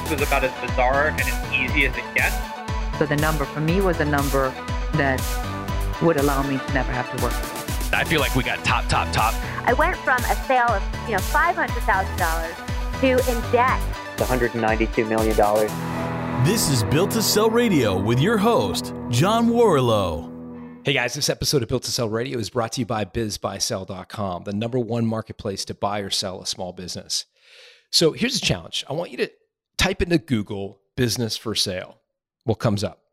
this was about as bizarre and as easy as it gets. So the number for me was a number that would allow me to never have to work. I feel like we got top, top, top. I went from a sale of you know five hundred thousand dollars to in debt. One hundred and ninety-two million dollars. This is Built to Sell Radio with your host, John Warrillow. Hey guys, this episode of Built to Sell Radio is brought to you by bizbuysell.com, the number one marketplace to buy or sell a small business. So here's a challenge. I want you to type into Google business for sale. What comes up?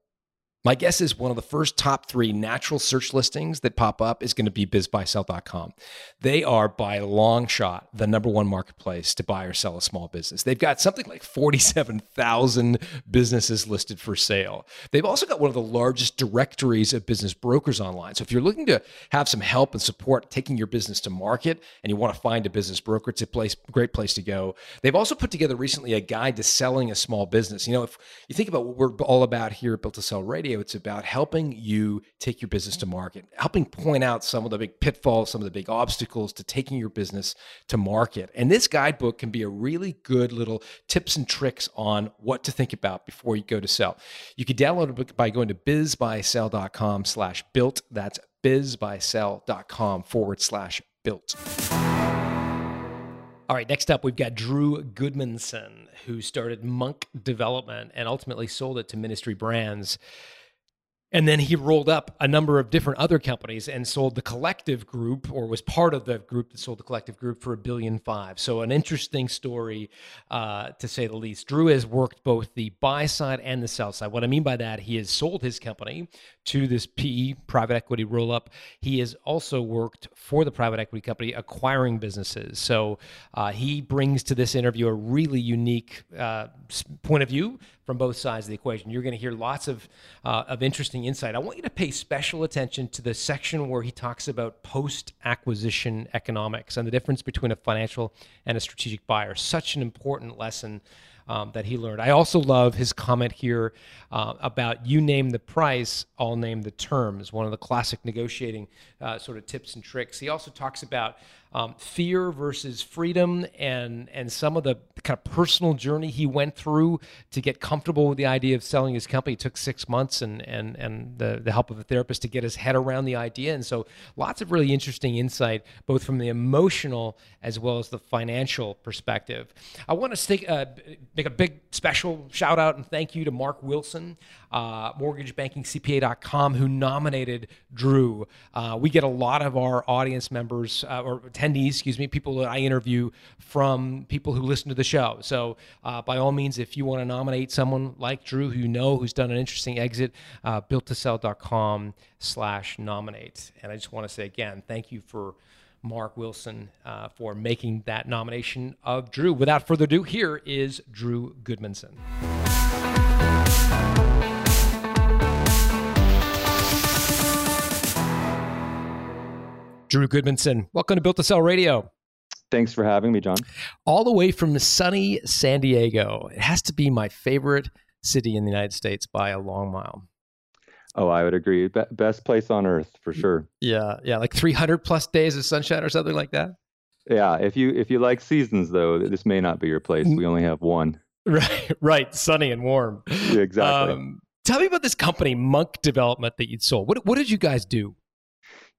My guess is one of the first top three natural search listings that pop up is going to be bizbuysell.com. They are by long shot the number one marketplace to buy or sell a small business. They've got something like 47,000 businesses listed for sale. They've also got one of the largest directories of business brokers online. So if you're looking to have some help and support taking your business to market and you want to find a business broker, it's a place, great place to go. They've also put together recently a guide to selling a small business. You know, if you think about what we're all about here at Built to Sell Radio, it's about helping you take your business to mm-hmm. market, helping point out some of the big pitfalls, some of the big obstacles to taking your business to market. And this guidebook can be a really good little tips and tricks on what to think about before you go to sell. You can download it by going to bizbuysell.com slash built. That's bizbuysell.com forward slash built. All right, next up, we've got Drew Goodmanson, who started Monk Development and ultimately sold it to Ministry Brands. And then he rolled up a number of different other companies and sold the collective group, or was part of the group that sold the collective group for a billion five. So, an interesting story, uh, to say the least. Drew has worked both the buy side and the sell side. What I mean by that, he has sold his company to this PE private equity roll up. He has also worked for the private equity company acquiring businesses. So, uh, he brings to this interview a really unique uh, point of view from both sides of the equation. You're going to hear lots of, uh, of interesting insight. I want you to pay special attention to the section where he talks about post acquisition economics and the difference between a financial and a strategic buyer. Such an important lesson. Um, that he learned. I also love his comment here uh, about you name the price, I'll name the terms, one of the classic negotiating uh, sort of tips and tricks. He also talks about um, fear versus freedom and and some of the kind of personal journey he went through to get comfortable with the idea of selling his company. It took six months and and and the, the help of a therapist to get his head around the idea. And so lots of really interesting insight, both from the emotional as well as the financial perspective. I want to stick, uh, make a big special shout out and thank you to Mark Wilson, uh, mortgagebankingcpa.com, who nominated Drew. Uh, we get a lot of our audience members uh, or attendees, excuse me, people that I interview from people who listen to the show. So uh, by all means, if you want to nominate someone like Drew who you know who's done an interesting exit, uh, builttosell.com slash nominate. And I just want to say again, thank you for Mark Wilson uh, for making that nomination of Drew. Without further ado, here is Drew Goodmanson. Drew Goodmanson, welcome to Built to Sell Radio. Thanks for having me, John. All the way from sunny San Diego. It has to be my favorite city in the United States by a long mile. Oh, I would agree. Be- best place on earth for sure. Yeah, yeah, like 300 plus days of sunshine or something like that. Yeah, if you if you like seasons though, this may not be your place. We only have one. Right, right, sunny and warm. Yeah, exactly. Um, tell me about this company, Monk Development, that you'd sold. What what did you guys do?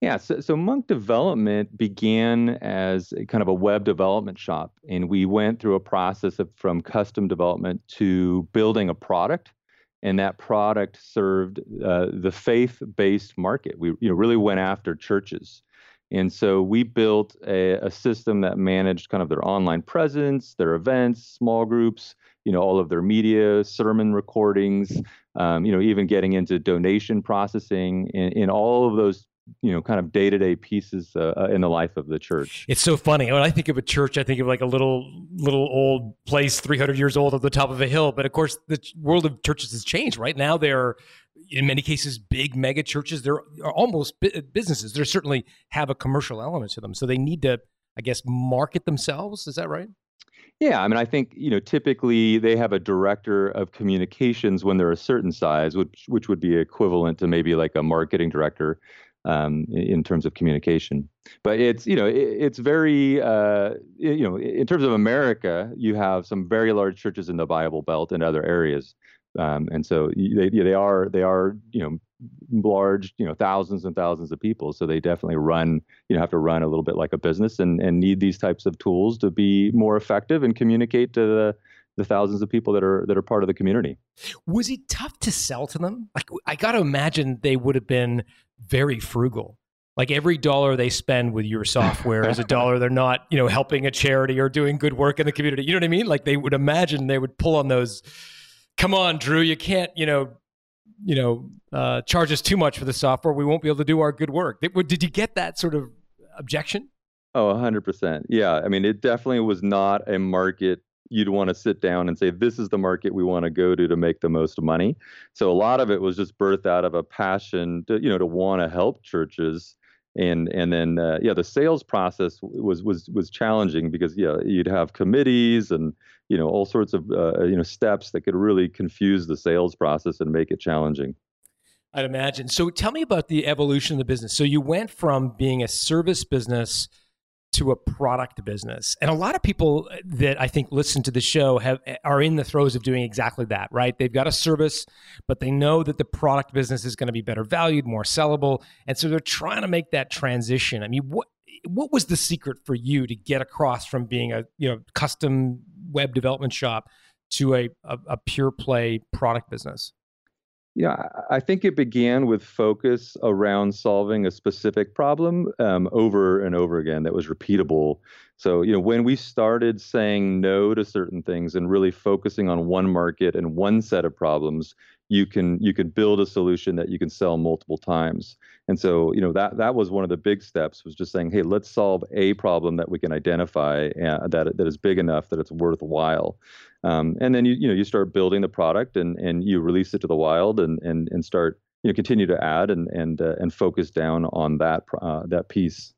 Yeah, so, so Monk Development began as kind of a web development shop, and we went through a process of from custom development to building a product, and that product served uh, the faith-based market. We you know really went after churches, and so we built a, a system that managed kind of their online presence, their events, small groups, you know all of their media, sermon recordings, um, you know even getting into donation processing, and, in all of those you know kind of day-to-day pieces uh, uh, in the life of the church. It's so funny. When i think of a church i think of like a little little old place 300 years old at the top of a hill. But of course the world of churches has changed right? Now they're in many cases big mega churches. They're almost businesses. They certainly have a commercial element to them. So they need to i guess market themselves. Is that right? Yeah, I mean, I think you know typically they have a director of communications when they're a certain size, which which would be equivalent to maybe like a marketing director. Um, in terms of communication. But it's you know it, it's very uh, you know in terms of America, you have some very large churches in the Bible Belt and other areas, um, and so they they are they are you know large you know thousands and thousands of people so they definitely run you know have to run a little bit like a business and and need these types of tools to be more effective and communicate to the the thousands of people that are that are part of the community. Was it tough to sell to them? Like I got to imagine they would have been very frugal. Like every dollar they spend with your software is a dollar they're not, you know, helping a charity or doing good work in the community. You know what I mean? Like they would imagine they would pull on those. Come on, Drew, you can't, you know, you know, uh, charge us too much for the software. We won't be able to do our good work. Did you get that sort of objection? Oh, 100%. Yeah. I mean, it definitely was not a market you'd want to sit down and say, this is the market we want to go to to make the most money. So a lot of it was just birthed out of a passion to, you know, to want to help churches. And and then uh, yeah, the sales process was was was challenging because yeah, you'd have committees and you know all sorts of uh, you know steps that could really confuse the sales process and make it challenging. I'd imagine. So tell me about the evolution of the business. So you went from being a service business to a product business. And a lot of people uh, that I think listen to the show have uh, are in the throes of doing exactly that, right? They've got a service, but they know that the product business is going to be better valued, more sellable, and so they're trying to make that transition. I mean, what what was the secret for you to get across from being a, you know, custom web development shop to a, a, a pure play product business? Yeah, I think it began with focus around solving a specific problem um, over and over again that was repeatable. So, you know, when we started saying no to certain things and really focusing on one market and one set of problems, you can you can build a solution that you can sell multiple times. And so, you know, that that was one of the big steps was just saying, hey, let's solve a problem that we can identify uh, that that is big enough that it's worthwhile. Um, and then you you know you start building the product and and you release it to the wild and and and start you know continue to add and and uh, and focus down on that uh, that piece.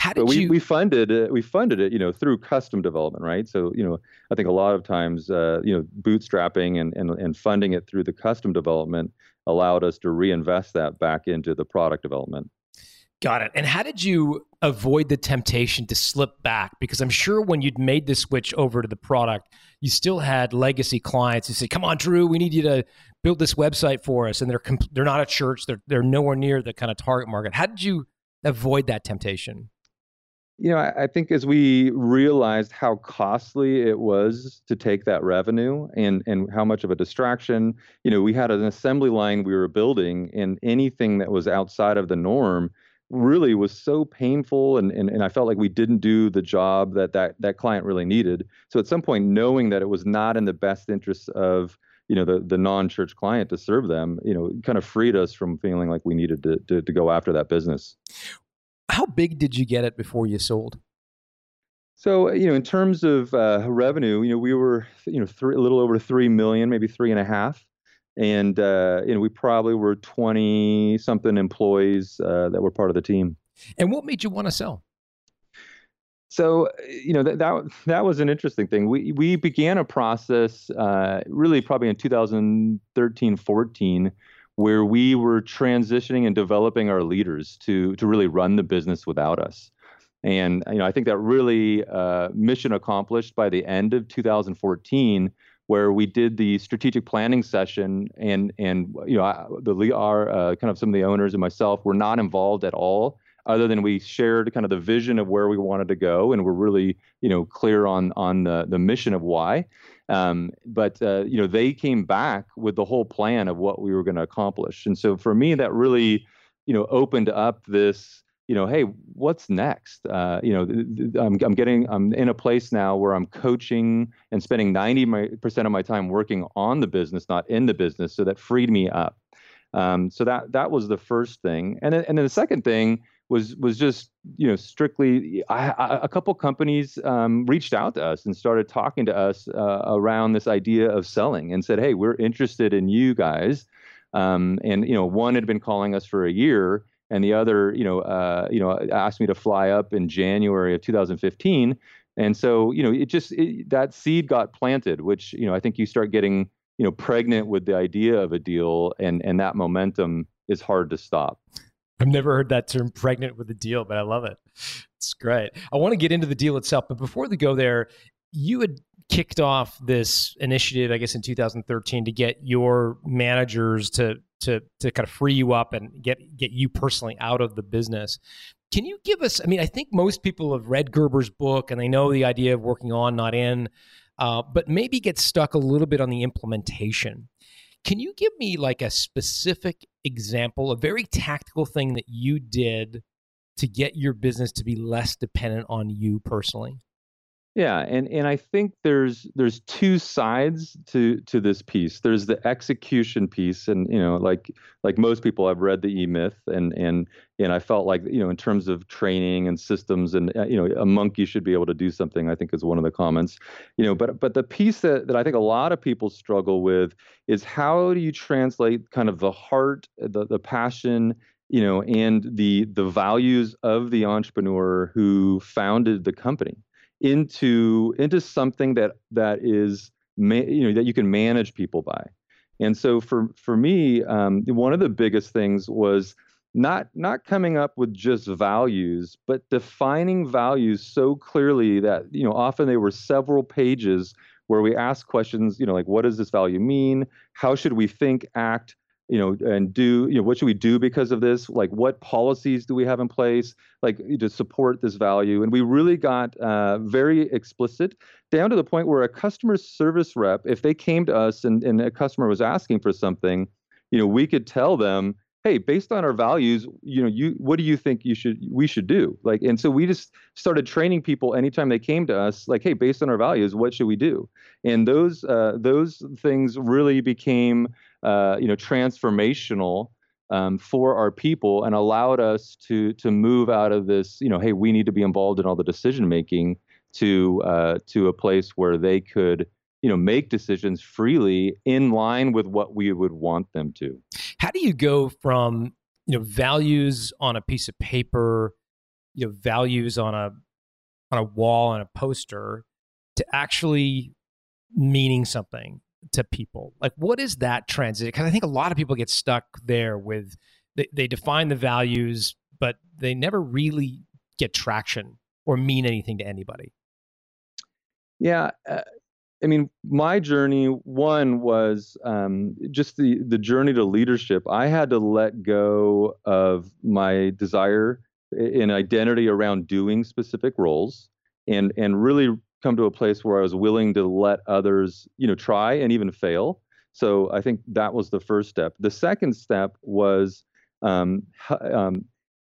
How did but we, you? we funded it. We funded it, you know, through custom development, right? So, you know, I think a lot of times, uh, you know, bootstrapping and, and and funding it through the custom development allowed us to reinvest that back into the product development. Got it. And how did you avoid the temptation to slip back? Because I'm sure when you'd made the switch over to the product, you still had legacy clients who say, "Come on, Drew, we need you to build this website for us," and they're they're not a church. They're they're nowhere near the kind of target market. How did you avoid that temptation? You know, I, I, think as we realized how costly it was to take that revenue and and how much of a distraction, you know, we had an assembly line we were building, and anything that was outside of the norm really was so painful and, and and I felt like we didn't do the job that that that client really needed. So at some point knowing that it was not in the best interest of you know the the non-church client to serve them, you know, kind of freed us from feeling like we needed to to, to go after that business how big did you get it before you sold? So, you know, in terms of uh, revenue, you know, we were, you know, three, a little over three million, maybe three and a half, and uh, you know, we probably were twenty something employees uh, that were part of the team. And what made you want to sell? So, you know, that that, that was an interesting thing. We we began a process, uh, really, probably in 2013, 14 where we were transitioning and developing our leaders to to really run the business without us. And you know, I think that really uh, mission accomplished by the end of 2014, where we did the strategic planning session, and and you know, the our uh, kind of some of the owners and myself were not involved at all, other than we shared kind of the vision of where we wanted to go, and we're really you know clear on on the the mission of why. Um, but uh, you know, they came back with the whole plan of what we were going to accomplish. And so for me, that really, you know, opened up this, you know, hey, what's next? Uh, you know, I'm, I'm getting, I'm in a place now where I'm coaching and spending 90% of my time working on the business, not in the business. So that freed me up. Um, so that that was the first thing, and then, and then the second thing was was just you know strictly I, I, a couple companies um, reached out to us and started talking to us uh, around this idea of selling and said hey we're interested in you guys. Um, and you know one had been calling us for a year and the other you know uh, you know asked me to fly up in January of 2015 and so you know it just it, that seed got planted which you know I think you start getting you know pregnant with the idea of a deal and and that momentum is hard to stop I've never heard that term pregnant with a deal, but I love it. It's great. I want to get into the deal itself, but before we go there, you had kicked off this initiative, I guess, in 2013 to get your managers to to to kind of free you up and get get you personally out of the business. Can you give us? I mean, I think most people have read Gerber's book and they know the idea of working on, not in, uh, but maybe get stuck a little bit on the implementation. Can you give me like a specific example, a very tactical thing that you did to get your business to be less dependent on you personally? Yeah, and and I think there's there's two sides to to this piece. There's the execution piece, and you know, like like most people, I've read the E Myth, and and and I felt like you know, in terms of training and systems, and uh, you know, a monkey should be able to do something. I think is one of the comments, you know. But but the piece that that I think a lot of people struggle with is how do you translate kind of the heart, the the passion, you know, and the the values of the entrepreneur who founded the company into into something that that is you know that you can manage people by. And so for for me um, one of the biggest things was not not coming up with just values but defining values so clearly that you know often they were several pages where we ask questions you know like what does this value mean? How should we think act you know, and do, you know, what should we do because of this? Like, what policies do we have in place, like, to support this value? And we really got uh, very explicit down to the point where a customer service rep, if they came to us and, and a customer was asking for something, you know, we could tell them, hey based on our values you know you what do you think you should we should do like and so we just started training people anytime they came to us like hey based on our values what should we do and those uh, those things really became uh, you know, transformational um, for our people and allowed us to to move out of this, you know, hey, we need to be involved in all the decision making to uh, to a place where they could, you know, make decisions freely in line with what we would want them to. How do you go from you know values on a piece of paper, you know, values on a on a wall on a poster to actually meaning something to people? Like, what is that transit? Because I think a lot of people get stuck there with they, they define the values, but they never really get traction or mean anything to anybody. Yeah. Uh, I mean, my journey one was um, just the the journey to leadership. I had to let go of my desire and identity around doing specific roles, and and really come to a place where I was willing to let others, you know, try and even fail. So I think that was the first step. The second step was, um, um,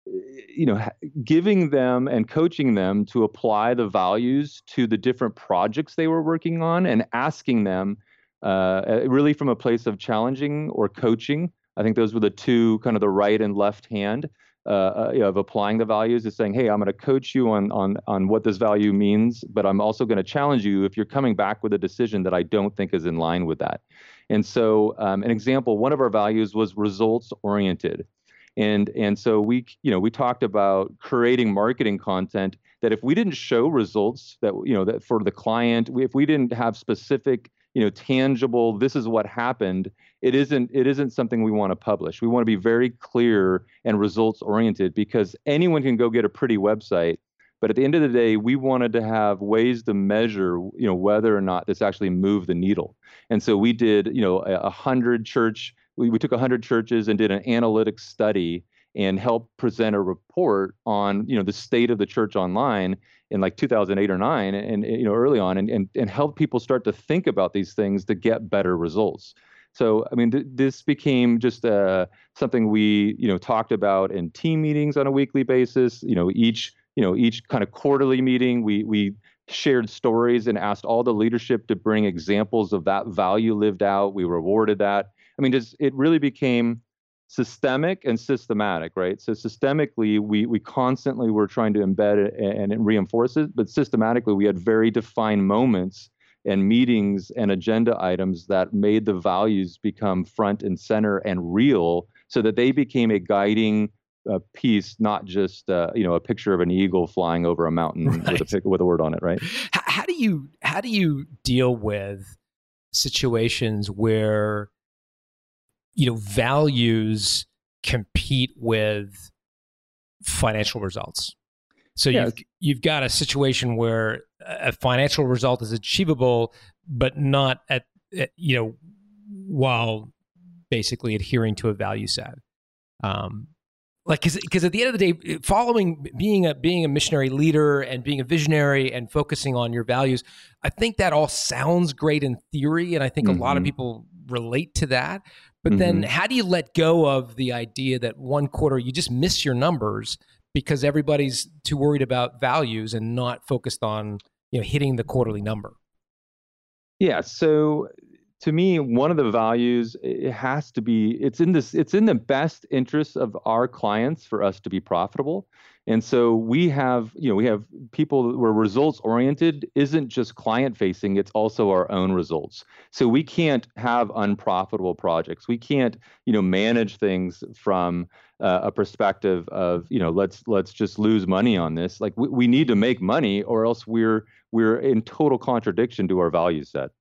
you know, giving them and coaching them to apply the values to the different projects they were working on, and asking them, uh, really from a place of challenging or coaching. I think those were the two kind of the right and left hand uh, uh of applying the values is saying, hey, I'm going to coach you on on on what this value means, but I'm also going to challenge you if you're coming back with a decision that I don't think is in line with that. And so, um, an example, one of our values was results oriented. And, and so we you know we talked about creating marketing content that if we didn't show results that you know that for the client if we didn't have specific you know tangible this is what happened it isn't it isn't something we want to publish. We want to be very clear and results oriented because anyone can go get a pretty website but at the end of the day we wanted to have ways to measure you know whether or not this actually moved the needle. And so we did you know a hundred church we, we took a hundred churches and did an analytics study and helped present a report on you know the state of the church online in like 2008 or 9 and, you know early on and, and and help people start to think about these things to get better results. So i mean th- this became just uh, something we you know talked about in team meetings on a weekly basis you know each you know each kind of quarterly meeting we we shared stories and asked all the leadership to bring examples of that value lived out. We rewarded that. I mean just it really became systemic and systematic, right? So systemically, we we constantly were trying to embed it and, and reinforce it, but systematically, we had very defined moments and meetings and agenda items that made the values become front and center and real, so that they became a guiding uh, piece, not just uh, you know a picture of an eagle flying over a mountain right. with a with a word on it, right? How, how do you how do you deal with situations where you know values compete with financial results. So Yeah. you've you've got a situation where a financial result is achievable, but not at, at you know while basically adhering to a value set. Um, like because at the end of the day, following being a being a missionary leader and being a visionary and focusing on your values, I think that all sounds great in theory, and I think a lot of Mhm. people relate to that. But then, mm-hmm. how do you let go of the idea that one quarter you just miss your numbers because everybody's too worried about values and not focused on you know hitting the quarterly number? Yeah. So to me, one of the values it has to be it's in this it's in the best interest of our clients for us to be profitable. And so we have, you know, we have people where results oriented isn't just client facing, it's also our own results. So we can't have unprofitable projects. We can't, you know, manage things from uh, a perspective of, you know, let's let's just lose money on this. Like we, we need to make money or else we're we're in total contradiction to our value set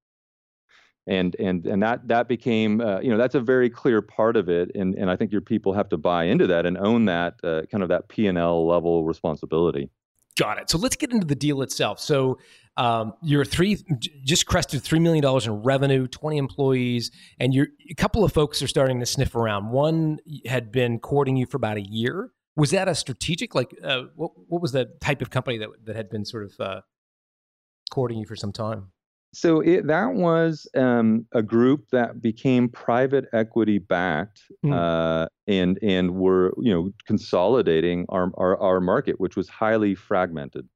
and and and that that became uh, you know that's a very clear part of it and and I think your people have to buy into that and own that uh, kind of that P&L level responsibility. Got it. So let's get into the deal itself. So um, you're three, just crested three million dollars in revenue, twenty employees, and you're a couple of folks are starting to sniff around. One had been courting you for about a year. Was that a strategic? Like, uh, what what was the type of company that that had been sort of uh, courting you for some time? So it, that was um, a group that became private equity backed, Hmm. uh, and and were you know consolidating our, our our market, which was highly fragmented.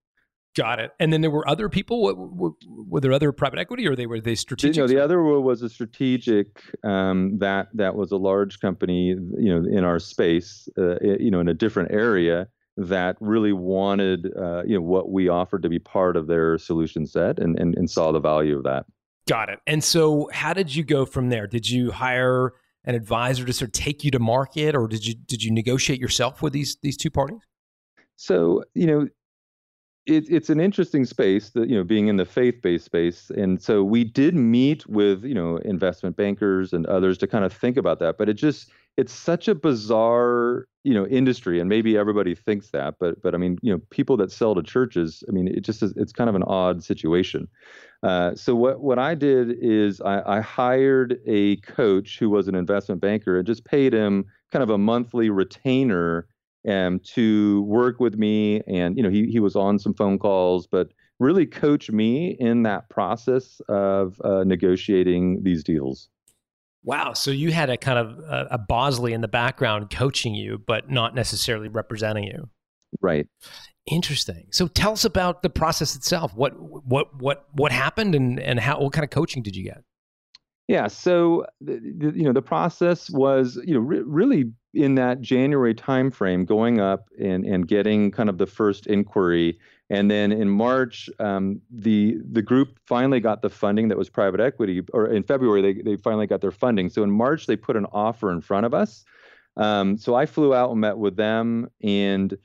Got it. And then there were other people. What, what, were there other private equity, or they were they You strategic? know, the other was a strategic um, that that was a large company, you know, in our space, uh, you know, in a different area that really wanted, uh, you know, what we offered to be part of their solution set, and and, and saw the value of that. Got it. And so, how did you go from there? Did you hire an advisor to sort of take you to market, or did you did you negotiate yourself with these these two parties? So you know, it, it's an interesting space that you know being in the faith-based space, and so we did meet with you know investment bankers and others to kind of think about that. But it just it's such a bizarre you know industry, and maybe everybody thinks that, but but I mean you know people that sell to churches, I mean it just is, it's kind of an odd situation. Uh, so what what I did is I, I hired a coach who was an investment banker and just paid him kind of a monthly retainer um, to work with me. And you know, he he was on some phone calls, but really coach me in that process of uh, negotiating these deals. Wow. So you had a kind of a, a Bosley in the background coaching you, but not necessarily representing you. Right. Interesting. So tell us about the process itself. What what what what happened, and and how what kind of coaching did you get? Yeah. So the, the, you know, the process was you know re- really in that January timeframe, going up and and getting kind of the first inquiry. And then in March, um, the the group finally got the funding that was private equity, or in February they they finally got their funding. So in March they put an offer in front of us. Um, so I flew out and met with them, and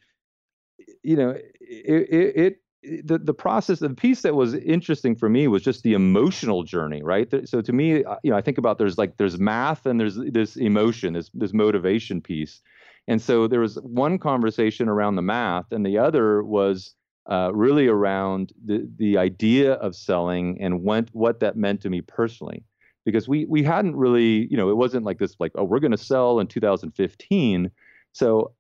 you know it, it, it the the process the piece that was interesting for me was just the emotional journey right? So to me uh, you know i think about there's like there's math and there's this emotion this this motivation piece. And so there was one conversation around the math and the other was uh, really around the the idea of selling and what what that meant to me personally. Because we we hadn't really you know it wasn't like this like oh we're going to sell in 2015 so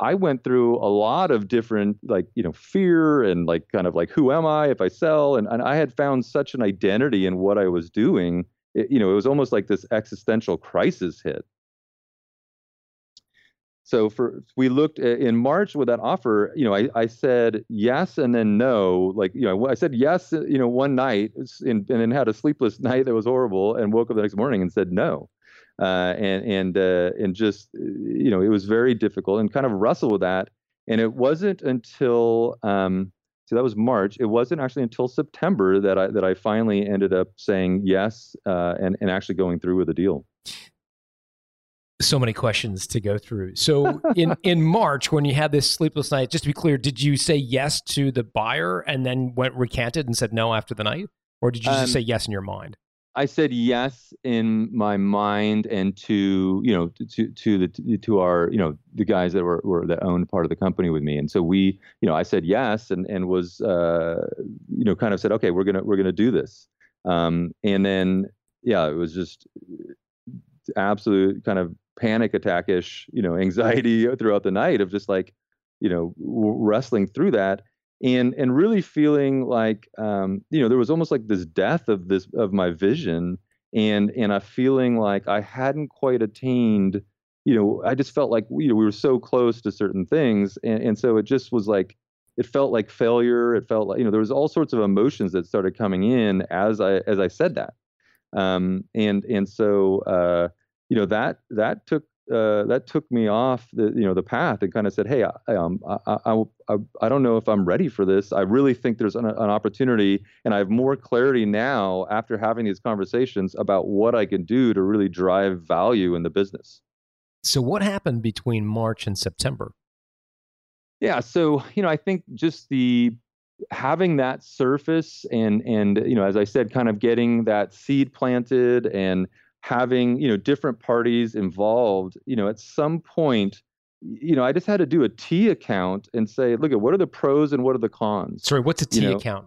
I, went through a lot of different like you know fear and like kind of like who am i if i sell? And, and i had found such an identity in what i was doing. It, you know it was almost like this existential crisis hit. So for we looked at, in march with that offer you know I, I said yes and then no. Like you know i said yes you know one night and then had a sleepless night that was horrible and woke up the next morning and said no uh, and and uh, and just you know it was very difficult and kind of wrestle with that. And it wasn't until um, so that was March. It wasn't actually until September that I that I finally ended up saying yes uh, and and actually going through with the deal. So many questions to go through. So in in March, when you had this sleepless night, just to be clear, did you say yes to the buyer and then went recanted and said no after the night, or did you just Um, say yes in your mind? I said yes in my mind and to you know to to the to our you know the guys that were, were that owned part of the company with me. And so we you know I said yes and and was uh, you know kind of said okay we're gonna we're gonna do this. Um, and then yeah it was just absolute kind of panic attack-ish you know anxiety throughout the night of just like you know wrestling through that and and really feeling like um, you know there was almost like this death of this of my vision and and a feeling like I hadn't quite attained you know I just felt like you know we were so close to certain things and and so it just was like it felt like failure it felt like you know there was all sorts of emotions that started coming in as I as I said that. Um, and and so uh, you know that that took uh, that took me off the you know the path and kind of said, hey, I, um, I, I, I, I don't know if I'm ready for this. I really think there's an, an opportunity, and I have more clarity now after having these conversations about what I can do to really drive value in the business. So, what happened between March and September? Yeah, so you know, I think just the having that surface and and you know, as I said, kind of getting that seed planted and having you know different parties involved you know at some point you know i just had to do a t account and say look at what are the pros and what are the cons? Sorry what's a t you know, account?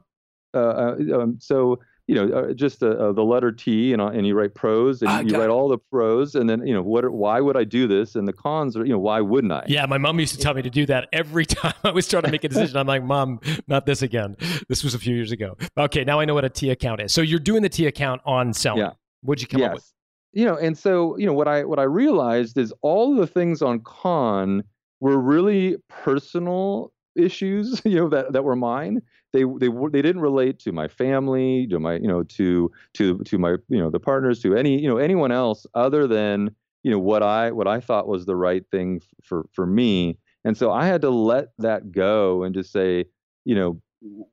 Uh, uh, um, so you know uh, just uh, uh the letter t and, uh, and you write pros and you write it. all the pros and then you know what why would i do this? And the cons are you know why wouldn't i? Yeah my mom used to tell me to do that every time i was trying to make a decision. I'm like mom not this again. This was a few years ago. Okay now i know what a t account is. So you're doing the t account on selling. Yeah. what'd you come yes. up with you know, and so you know what I what I realized is all the things on con were really personal issues, you know, that that were mine. They they they didn't relate to my family, to my you know to to to my you know the partners, to any you know anyone else other than you know what I what I thought was the right thing for for me. And so I had to let that go and just say, you know,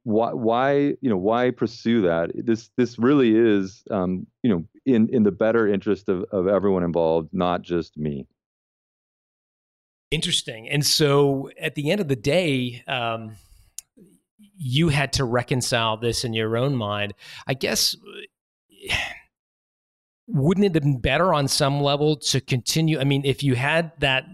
why why you know why pursue that this this really is um, you know in in the better interest of of everyone involved not just me. Interesting. And so at the end of the day um, you had to reconcile this in your own mind. I guess wouldn't it have been better on some level to continue? I mean if you had that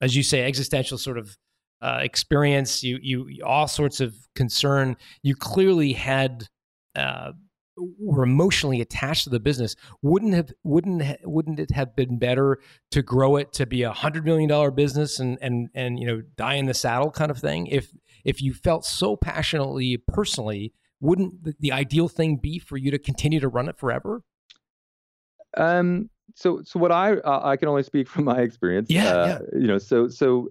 as you say existential sort of uh, experience, you, you all sorts of concern. You clearly had uh, were emotionally attached to the business. Wouldn't have wouldn't ha- wouldn't it have been better to grow it to be a hundred million dollar business and and and you know die in the saddle kind of thing? If if you felt so passionately personally, wouldn't the, the ideal thing be for you to continue to run it forever? Um. So so what I uh, I can only speak from my experience. Yeah. Uh, yeah. You know. So so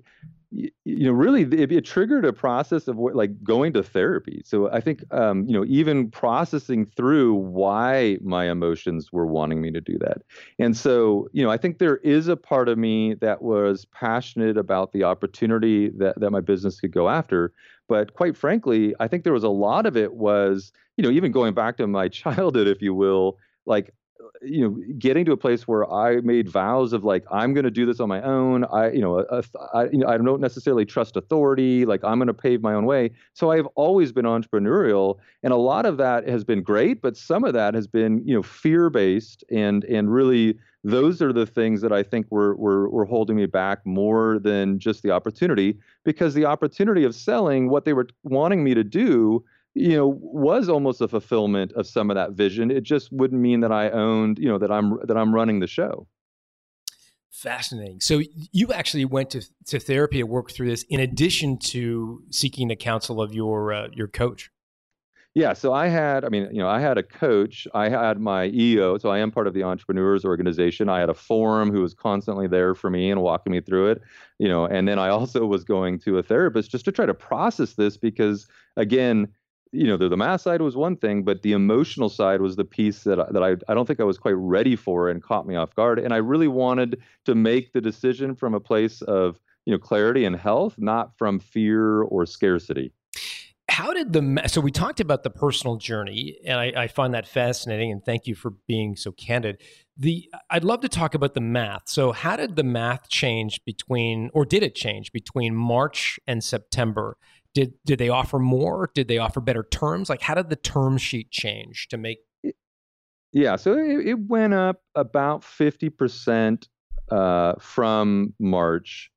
you know really it, it, triggered a process of what, like going to therapy. So i think um, you know even processing through why my emotions were wanting me to do that. And so you know i think there is a part of me that was passionate about the opportunity that, that my business could go after. But quite frankly i think there was a lot of it was you know even going back to my childhood if you will like you know getting to a place where i made vows of like i'm going to do this on my own. I you know, I, you know i don't necessarily trust authority. Like i'm going to pave my own way. So i've always been entrepreneurial and a lot of that has been great but some of that has been you know fear based and and really those are the things that i think were, were were holding me back more than just the opportunity because the opportunity of selling what they were wanting me to do you know was almost a fulfillment of some of that vision. It just wouldn't mean that i owned you know that i'm that i'm running the show. Fascinating. So you actually went to, to therapy to work through this in addition to seeking the counsel of your uh, your coach. Yeah so i had i mean you know i had a coach. I had my eo so i am part of the entrepreneurs organization. I had a forum who was constantly there for me and walking me through it you know and then i also was going to a therapist just to try to process this because again you know, the, the math side was one thing, but the emotional side was the piece that that I I don't think I was quite ready for and caught me off guard. And I really wanted to make the decision from a place of you know clarity and health, not from fear or scarcity. How did the so we talked about the personal journey, and I, I find that fascinating. And thank you for being so candid. The I'd love to talk about the math. So how did the math change between, or did it change between March and September? Did did they offer more? Did they offer better terms? Like how did the term sheet change to make Yeah, so it, it went up about 50% uh, from March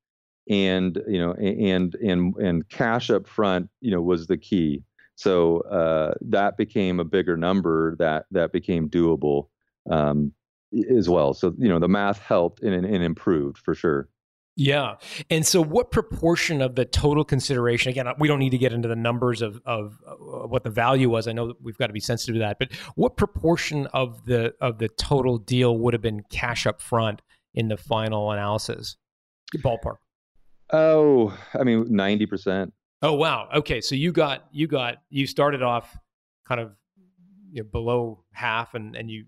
and you know and and and cash up front you know was the key. So uh, that became a bigger number that that became doable um, as well. So you know the math helped and, and improved for sure yeah. And so what proportion of the total consideration again we don't need to get into the numbers of of uh, what the value was. I know we've got to be sensitive to that, but what proportion of the of the total deal would have been cash up front in the final analysis? Ballpark. Oh, I mean, ninety percent. Oh wow. Okay, so you got you got you started off kind of you know, below half, and and you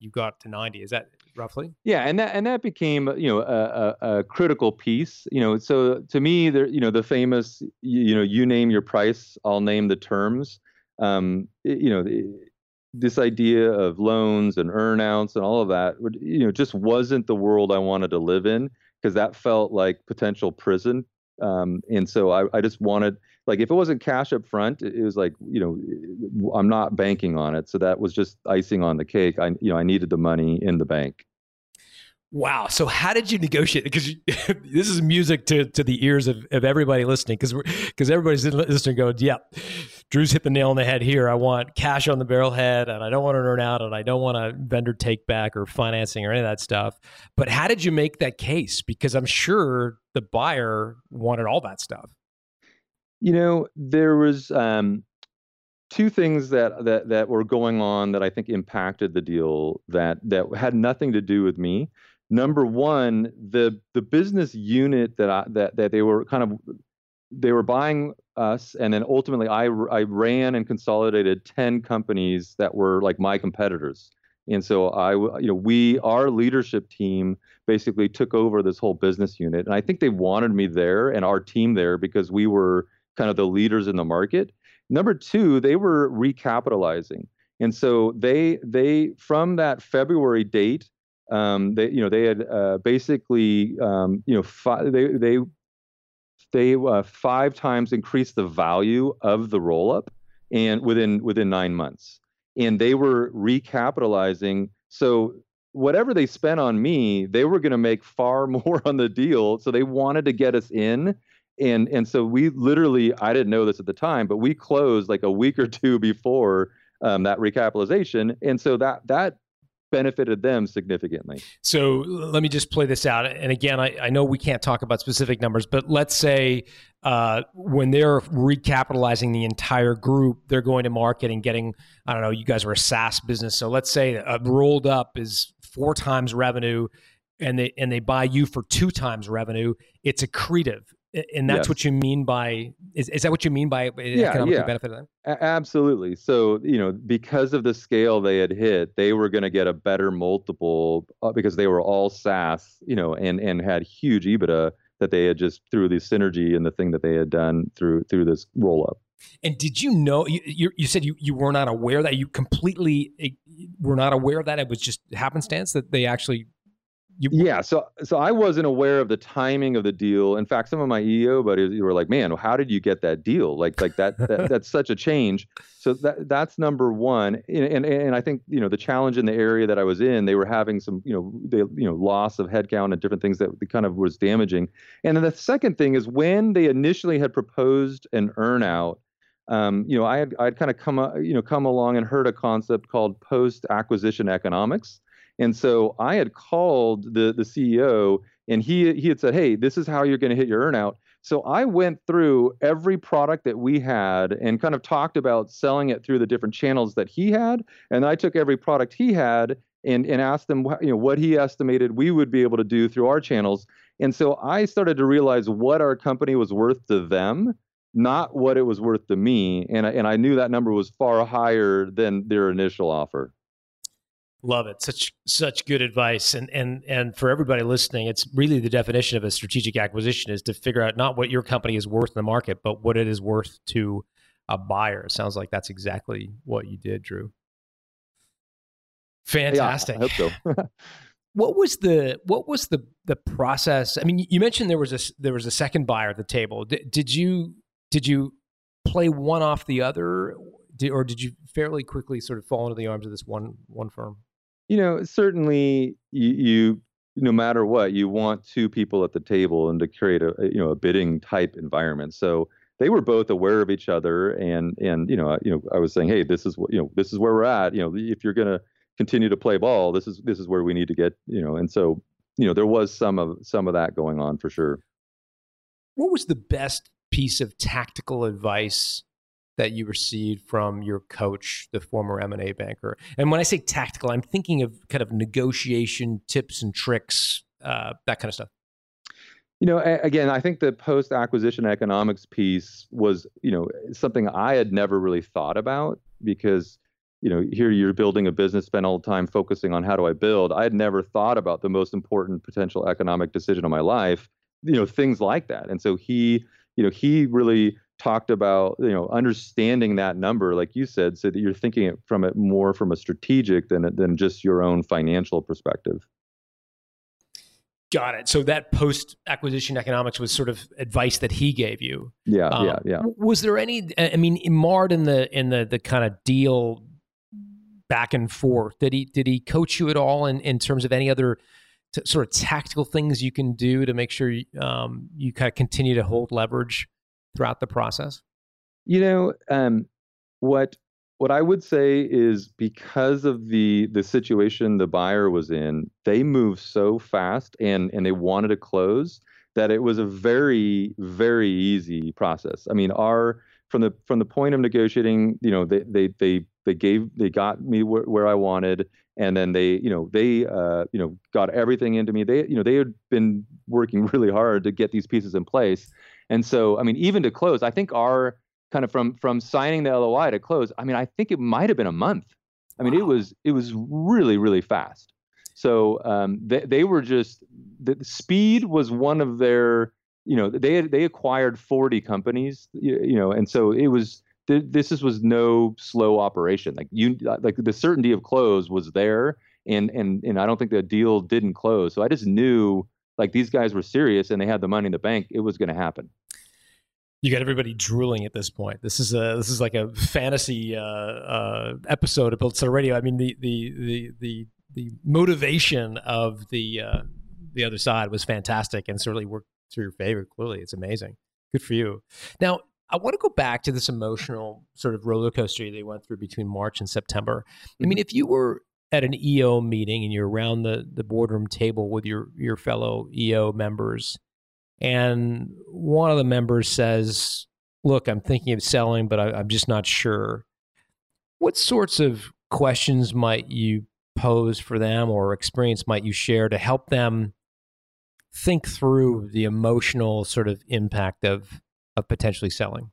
you got to ninety. Is that roughly? Yeah, and that and that became you know a, a, a critical piece. You know, so to me, there you know the famous you, know you name your price, I'll name the terms. Um, you know. this idea of loans and earnouts and all of that, you know, just wasn't the world I wanted to live in because that felt like potential prison. Um, and so I, I just wanted, like, if it wasn't cash up front, it was like, you know, I'm not banking on it. So that was just icing on the cake. I, you know, I needed the money in the bank. Wow. So how did you negotiate? Because this is music to, to the ears of, of everybody listening. Because because everybody's listening, going, "Yep, yeah, Drew's hit the nail on the head here. I want cash on the barrelhead, and I don't want to earn out, and I don't want a vendor take back or financing or any of that stuff." But how did you make that case? Because I'm sure the buyer wanted all that stuff. You know, there was um, two things that that that were going on that I think impacted the deal that that had nothing to do with me number one, the the business unit that I, that that they were kind of they were buying us, and then ultimately I I ran and consolidated ten companies that were like my competitors, and so I you know we our leadership team basically took over this whole business unit, and I think they wanted me there and our team there because we were kind of the leaders in the market. Number two, they were recapitalizing. And so they they from that February date, um, they you know they had uh, basically um, you know fi- they they they uh, five times increased the value of the roll up and within within nine months and they were recapitalizing so whatever they spent on me they were going to make far more on the deal so they wanted to get us in and and so we literally i didn't know this at the time but we closed like a week or two before um, that recapitalization and so that that benefited them significantly. So let me just play this out. And again, I, I know we can't talk about specific numbers, but let's say uh, when they're recapitalizing the entire group, they're going to market and getting, I don't know, you guys are a SaaS business. So let's say a rolled up is four times revenue and they and they buy you for two times revenue, it's accretive and that's yes. what you mean by is, is that what you mean by yeah, economically yeah. benefit them? A- absolutely. So you know, because of the scale they had hit, they were going to get a better multiple uh, because they were all SaaS, you know, and and had huge EBITDA that they had just through the synergy and the thing that they had done through through this roll up. And did you know? You, you, you said you, you were not aware that you completely eh, were not aware of that it was just happenstance that they actually you, yeah, so so I wasn't aware of the timing of the deal. In fact, some of my EO buddies were like, "Man, how did you get that deal? Like like that, that that's such a change." So that that's number one. And, and and I think you know the challenge in the area that I was in, they were having some you know they you know loss of headcount and different things that kind of was damaging. And then the second thing is when they initially had proposed an earnout. Um, you know, I had I'd kind of come you know come along and heard a concept called post acquisition economics and so I had called the the CEO and he he had said, "Hey, this is how you're going to hit your earnout." So I went through every product that we had and kind of talked about selling it through the different channels that he had, and I took every product he had and and asked them you know what he estimated we would be able to do through our channels. And so I started to realize what our company was worth to them, not what it was worth to me, and I, and I knew that number was far higher than their initial offer. Love it. Such such good advice. And and and for everybody listening, it's really the definition of a strategic acquisition is to figure out not what your company is worth in the market, but what it is worth to a buyer. It sounds like that's exactly what you did, Drew. Fantastic. Yeah, I hope so. what was the what was the the process? I mean, you mentioned there was a there was a second buyer at the table. Did, did you did you play one off the other, or did you fairly quickly sort of fall into the arms of this one one firm? You know, certainly you, you no matter what, you want two people at the table and to create a you know a bidding type environment. So they were both aware of each other, and and you know you know I was saying, hey, this is what you know this is where we're at. You know, if you're gonna continue to play ball, this is this is where we need to get. You know, and so you know there was some of some of that going on for sure. What was the best piece of tactical advice that you received from your coach, the former M&A banker? And when I say tactical, I'm thinking of kind of negotiation tips and tricks, uh, that kind of stuff. You know, again, I think the post-acquisition economics piece was, you know, something I had never really thought about because, you know, here you're building a business, spend all the time focusing on how do I build. I had never thought about the most important potential economic decision of my life, you know, things like that. And so he, you know, he really talked about you know understanding that number like you said so that you're thinking it from it more from a strategic than than just your own financial perspective. Got it. So that post acquisition economics was sort of advice that he gave you. Yeah um, yeah yeah. was there any i mean marred in the in the the kind of deal back and forth did he did he coach you at all in in terms of any other t- sort of tactical things you can do to make sure you, um, you kind of continue to hold leverage throughout the process? You know, um, what what I would say is because of the the situation the buyer was in, they moved so fast and and they wanted to close that it was a very very easy process. I mean, our from the from the point of negotiating, you know, they they they they gave they got me wh- where I wanted, and then they you know they uh, you know got everything into me. They you know they had been working really hard to get these pieces in place, and so, I mean, even to close, I think our kind of from from signing the LOI to close, I mean, I think it might have been a month. I mean, wow. it was it was really really fast. So um, they they were just the speed was one of their you know they they acquired 40 companies you, you know and so it was this is, was no slow operation like you like the certainty of close was there and and and I don't think the deal didn't close so I just knew like these guys were serious and they had the money in the bank, it was going to happen. You got everybody drooling at this point. This is a this is like a fantasy uh, uh, episode of Built Radio. I mean, the the the the the motivation of the uh, the other side was fantastic and certainly worked to your favor. Clearly, it's amazing. Good for you. Now, I want to go back to this emotional sort of roller coaster they went through between March and September. Mm-hmm. I mean, if you were at an EO meeting and you're around the, the boardroom table with your, your fellow EO members, and one of the members says, Look, I'm thinking of selling, but I, I'm just not sure. What sorts of questions might you pose for them or experience might you share to help them think through the emotional sort of impact of, of potentially selling?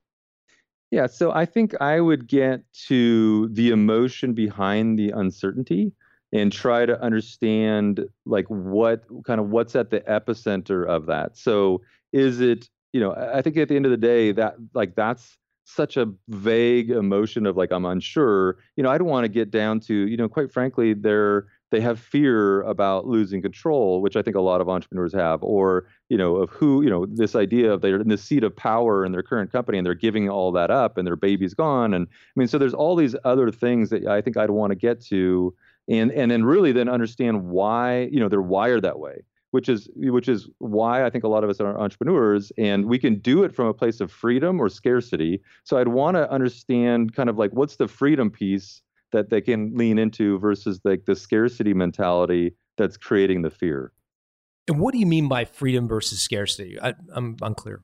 Yeah, so I think I would get to the emotion behind the uncertainty and try to understand like what kind of what's at the epicenter of that. So is it, you know, I think at the end of the day that like that's such a vague emotion of like I'm unsure. You know, I don't want to get down to, you know, quite frankly, they're they have fear about losing control, which I think a lot of entrepreneurs have, or you know, of who, you know, this idea of they're in the seat of power in their current company and they're giving all that up and their baby's gone. And I mean, so there's all these other things that I think I'd want to get to, and and then really then understand why, you know, they're wired that way. Which is which is why I think a lot of us are entrepreneurs, and we can do it from a place of freedom or scarcity. So I'd want to understand kind of like what's the freedom piece that they can lean into versus like the scarcity mentality that's creating the fear. And what do you mean by freedom versus scarcity? I, I'm unclear.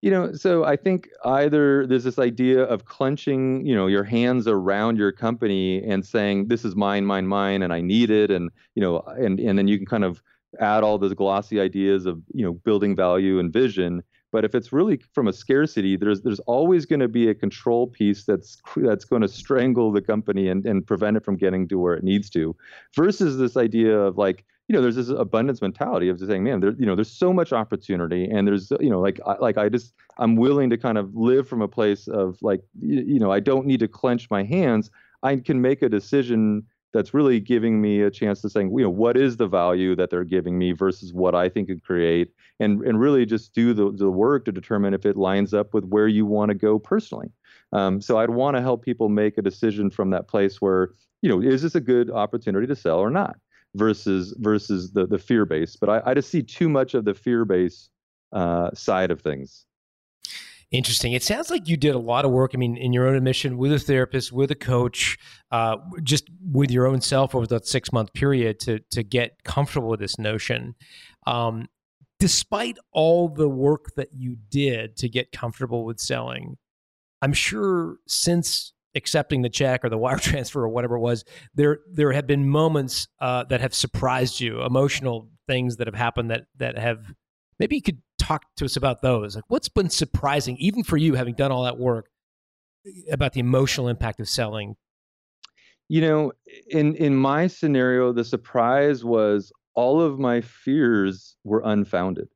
You know, so I think either there's this idea of clenching, you know, your hands around your company and saying this is mine, mine, mine, and I need it, and you know, and and then you can kind of add all those glossy ideas of you know building value and vision but if it's really from a scarcity, there's there's always going to be a control piece that's that's going to strangle the company and, and prevent it from getting to where it needs to, versus this idea of like you know there's this abundance mentality of just saying man there you know there's so much opportunity and there's you know like I, like I just I'm willing to kind of live from a place of like you, you know I don't need to clench my hands. I can make a decision that's really giving me a chance to saying, you know, what is the value that they're giving me versus what I think could create, and and really just do the the work to determine if it lines up with where you want to go personally. Um, so I'd want to help people make a decision from that place where you know, is this a good opportunity to sell or not? Versus versus the the fear base. But I, I just see too much of the fear base uh, side of things. Interesting. It sounds like you did a lot of work. I mean, in your own admission, with a therapist, with a coach, uh, just with your own self over that six month period to to get comfortable with this notion. Um, despite all the work that you did to get comfortable with selling, I'm sure since accepting the check or the wire transfer or whatever it was, there there have been moments uh, that have surprised you, emotional things that have happened that that have maybe you could talk to us about those. Like, what's been surprising, even for you, having done all that work, about the emotional impact of selling? You know, in in my scenario, the surprise was all of my fears were unfounded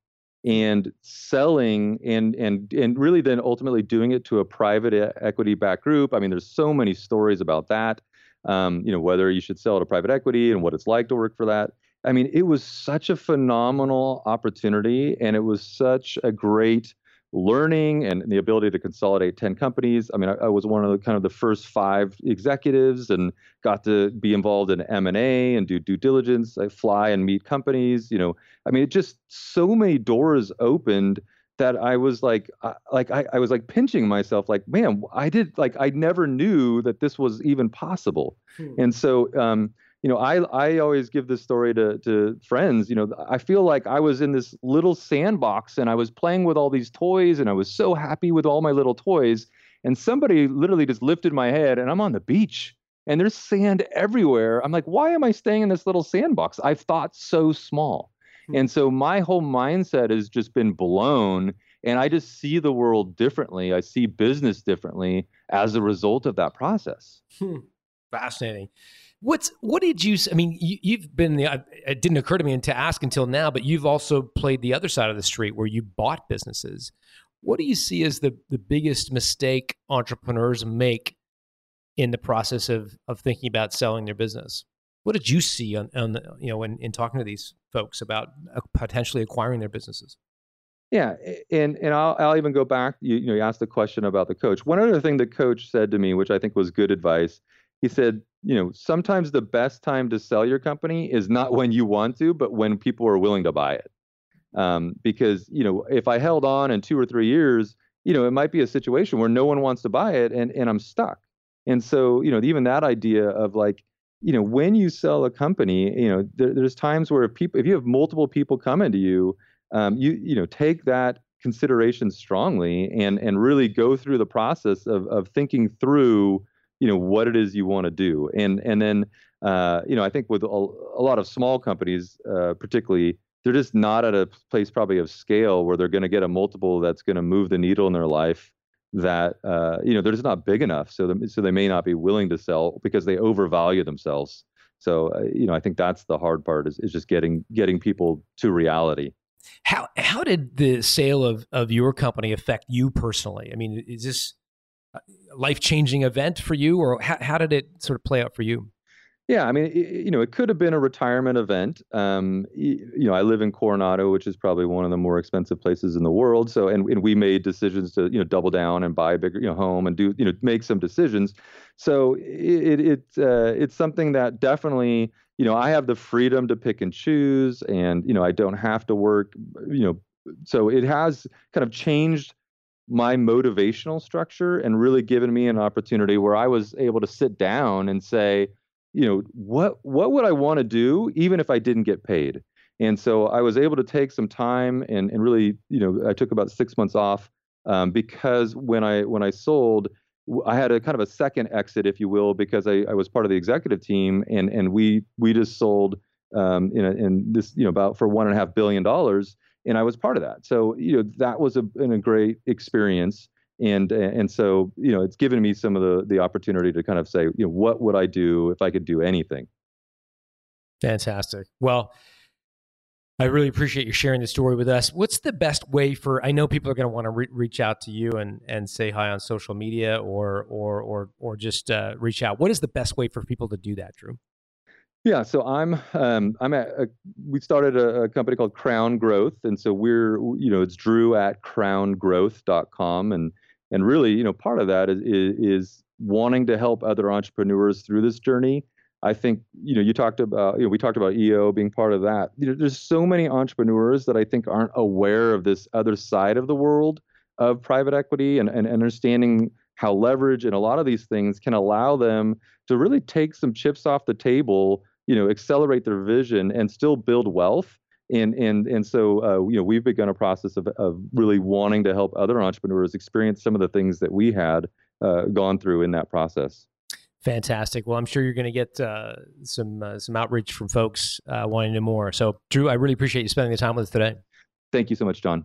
and selling and and and really then ultimately doing it to a private equity back group i mean there's so many stories about that um, you know whether you should sell to private equity and what it's like to work for that I mean, it was such a phenomenal opportunity, and it was such a great learning and the ability to consolidate 10 companies. I mean, I, I, was one of the kind of the first five executives and got to be involved in M&A and do due diligence. I fly and meet companies, you know. I mean, it just so many doors opened that I was like, uh, like I, I was like pinching myself, like, man, I did like I never knew that this was even possible. Hmm. And so um, you know, I I always give this story to to friends. You know, I feel like I was in this little sandbox and I was playing with all these toys and I was so happy with all my little toys. And somebody literally just lifted my head and I'm on the beach and there's sand everywhere. I'm like, why am I staying in this little sandbox? I've thought so small. Hmm. And so my whole mindset has just been blown and I just see the world differently. I see business differently as a result of that process. Hmm. Fascinating. What's what did you? I mean, you, have been the. It didn't occur to me to ask until now, but you've also played the other side of the street where you bought businesses. What do you see as the the biggest mistake entrepreneurs make in the process of of thinking about selling their business? What did you see on, on the, you know in, in talking to these folks about uh, potentially acquiring their businesses? Yeah, and and I'll I'll even go back. You, you know, you asked the question about the coach. One other thing the coach said to me, which I think was good advice, he said, you know, sometimes the best time to sell your company is not when you want to, but when people are willing to buy it. Um, because you know, if I held on in two or three years, you know, it might be a situation where no one wants to buy it, and and I'm stuck. And so, you know, even that idea of like, you know, when you sell a company, you know, there, there's times where if people, if you have multiple people coming to you, um, you you know, take that consideration strongly and and really go through the process of of thinking through you know what it is you want to do. And and then uh, you know i think with a, a lot of small companies uh, particularly they're just not at a place probably of scale where they're going to get a multiple that's going to move the needle in their life that uh, you know they're just not big enough. So the, so they may not be willing to sell because they overvalue themselves. So uh, you know i think that's the hard part is, is just getting getting people to reality. How how did the sale of of your company affect you personally? I mean is this life changing event for you, or how, how did it sort of play out for you? Yeah, I mean, it, you know, it could have been a retirement event. Um, you know, I live in Coronado, which is probably one of the more expensive places in the world. So, and, and we made decisions to, you know, double down and buy a bigger, you know, home and do, you know, make some decisions. So it, it uh, it's something that definitely, you know, I have the freedom to pick and choose, and you know, I don't have to work, you know, so it has kind of changed my motivational structure and really given me an opportunity where I was able to sit down and say, you know, what what would I want to do even if I didn't get paid? And so I was able to take some time and and really, you know, I took about six months off um, because when I when I sold, I had a kind of a second exit, if you will, because I, I was part of the executive team and and we we just sold um, in, a, in this you know about for one and a half billion dollars and I was part of that. So you know that was a, a great experience, and and so you know it's given me some of the the opportunity to kind of say you know what would I do if I could do anything. Fantastic. Well. I really appreciate you sharing the story with us. What's the best way for? I know people are going to want to re- reach out to you and and say hi on social media or or or or just uh, reach out. What is the best way for people to do that, Drew? Yeah, so I'm um, I'm at a, we started a, a, company called Crown Growth, and so we're you know it's Drew at crowngrowth.com, and and really you know part of that is, is wanting to help other entrepreneurs through this journey. I think you know you talked about you know we talked about EO being part of that. You know, there's so many entrepreneurs that I think aren't aware of this other side of the world of private equity and, and understanding how leverage and a lot of these things can allow them to really take some chips off the table, you know, accelerate their vision and still build wealth. And and and so uh, you know we've begun a process of of really wanting to help other entrepreneurs experience some of the things that we had uh, gone through in that process. Fantastic. Well, I'm sure you're going to get uh, some uh, some outreach from folks uh, wanting to know more. So, Drew, I really appreciate you spending the time with us today. Thank you so much, John.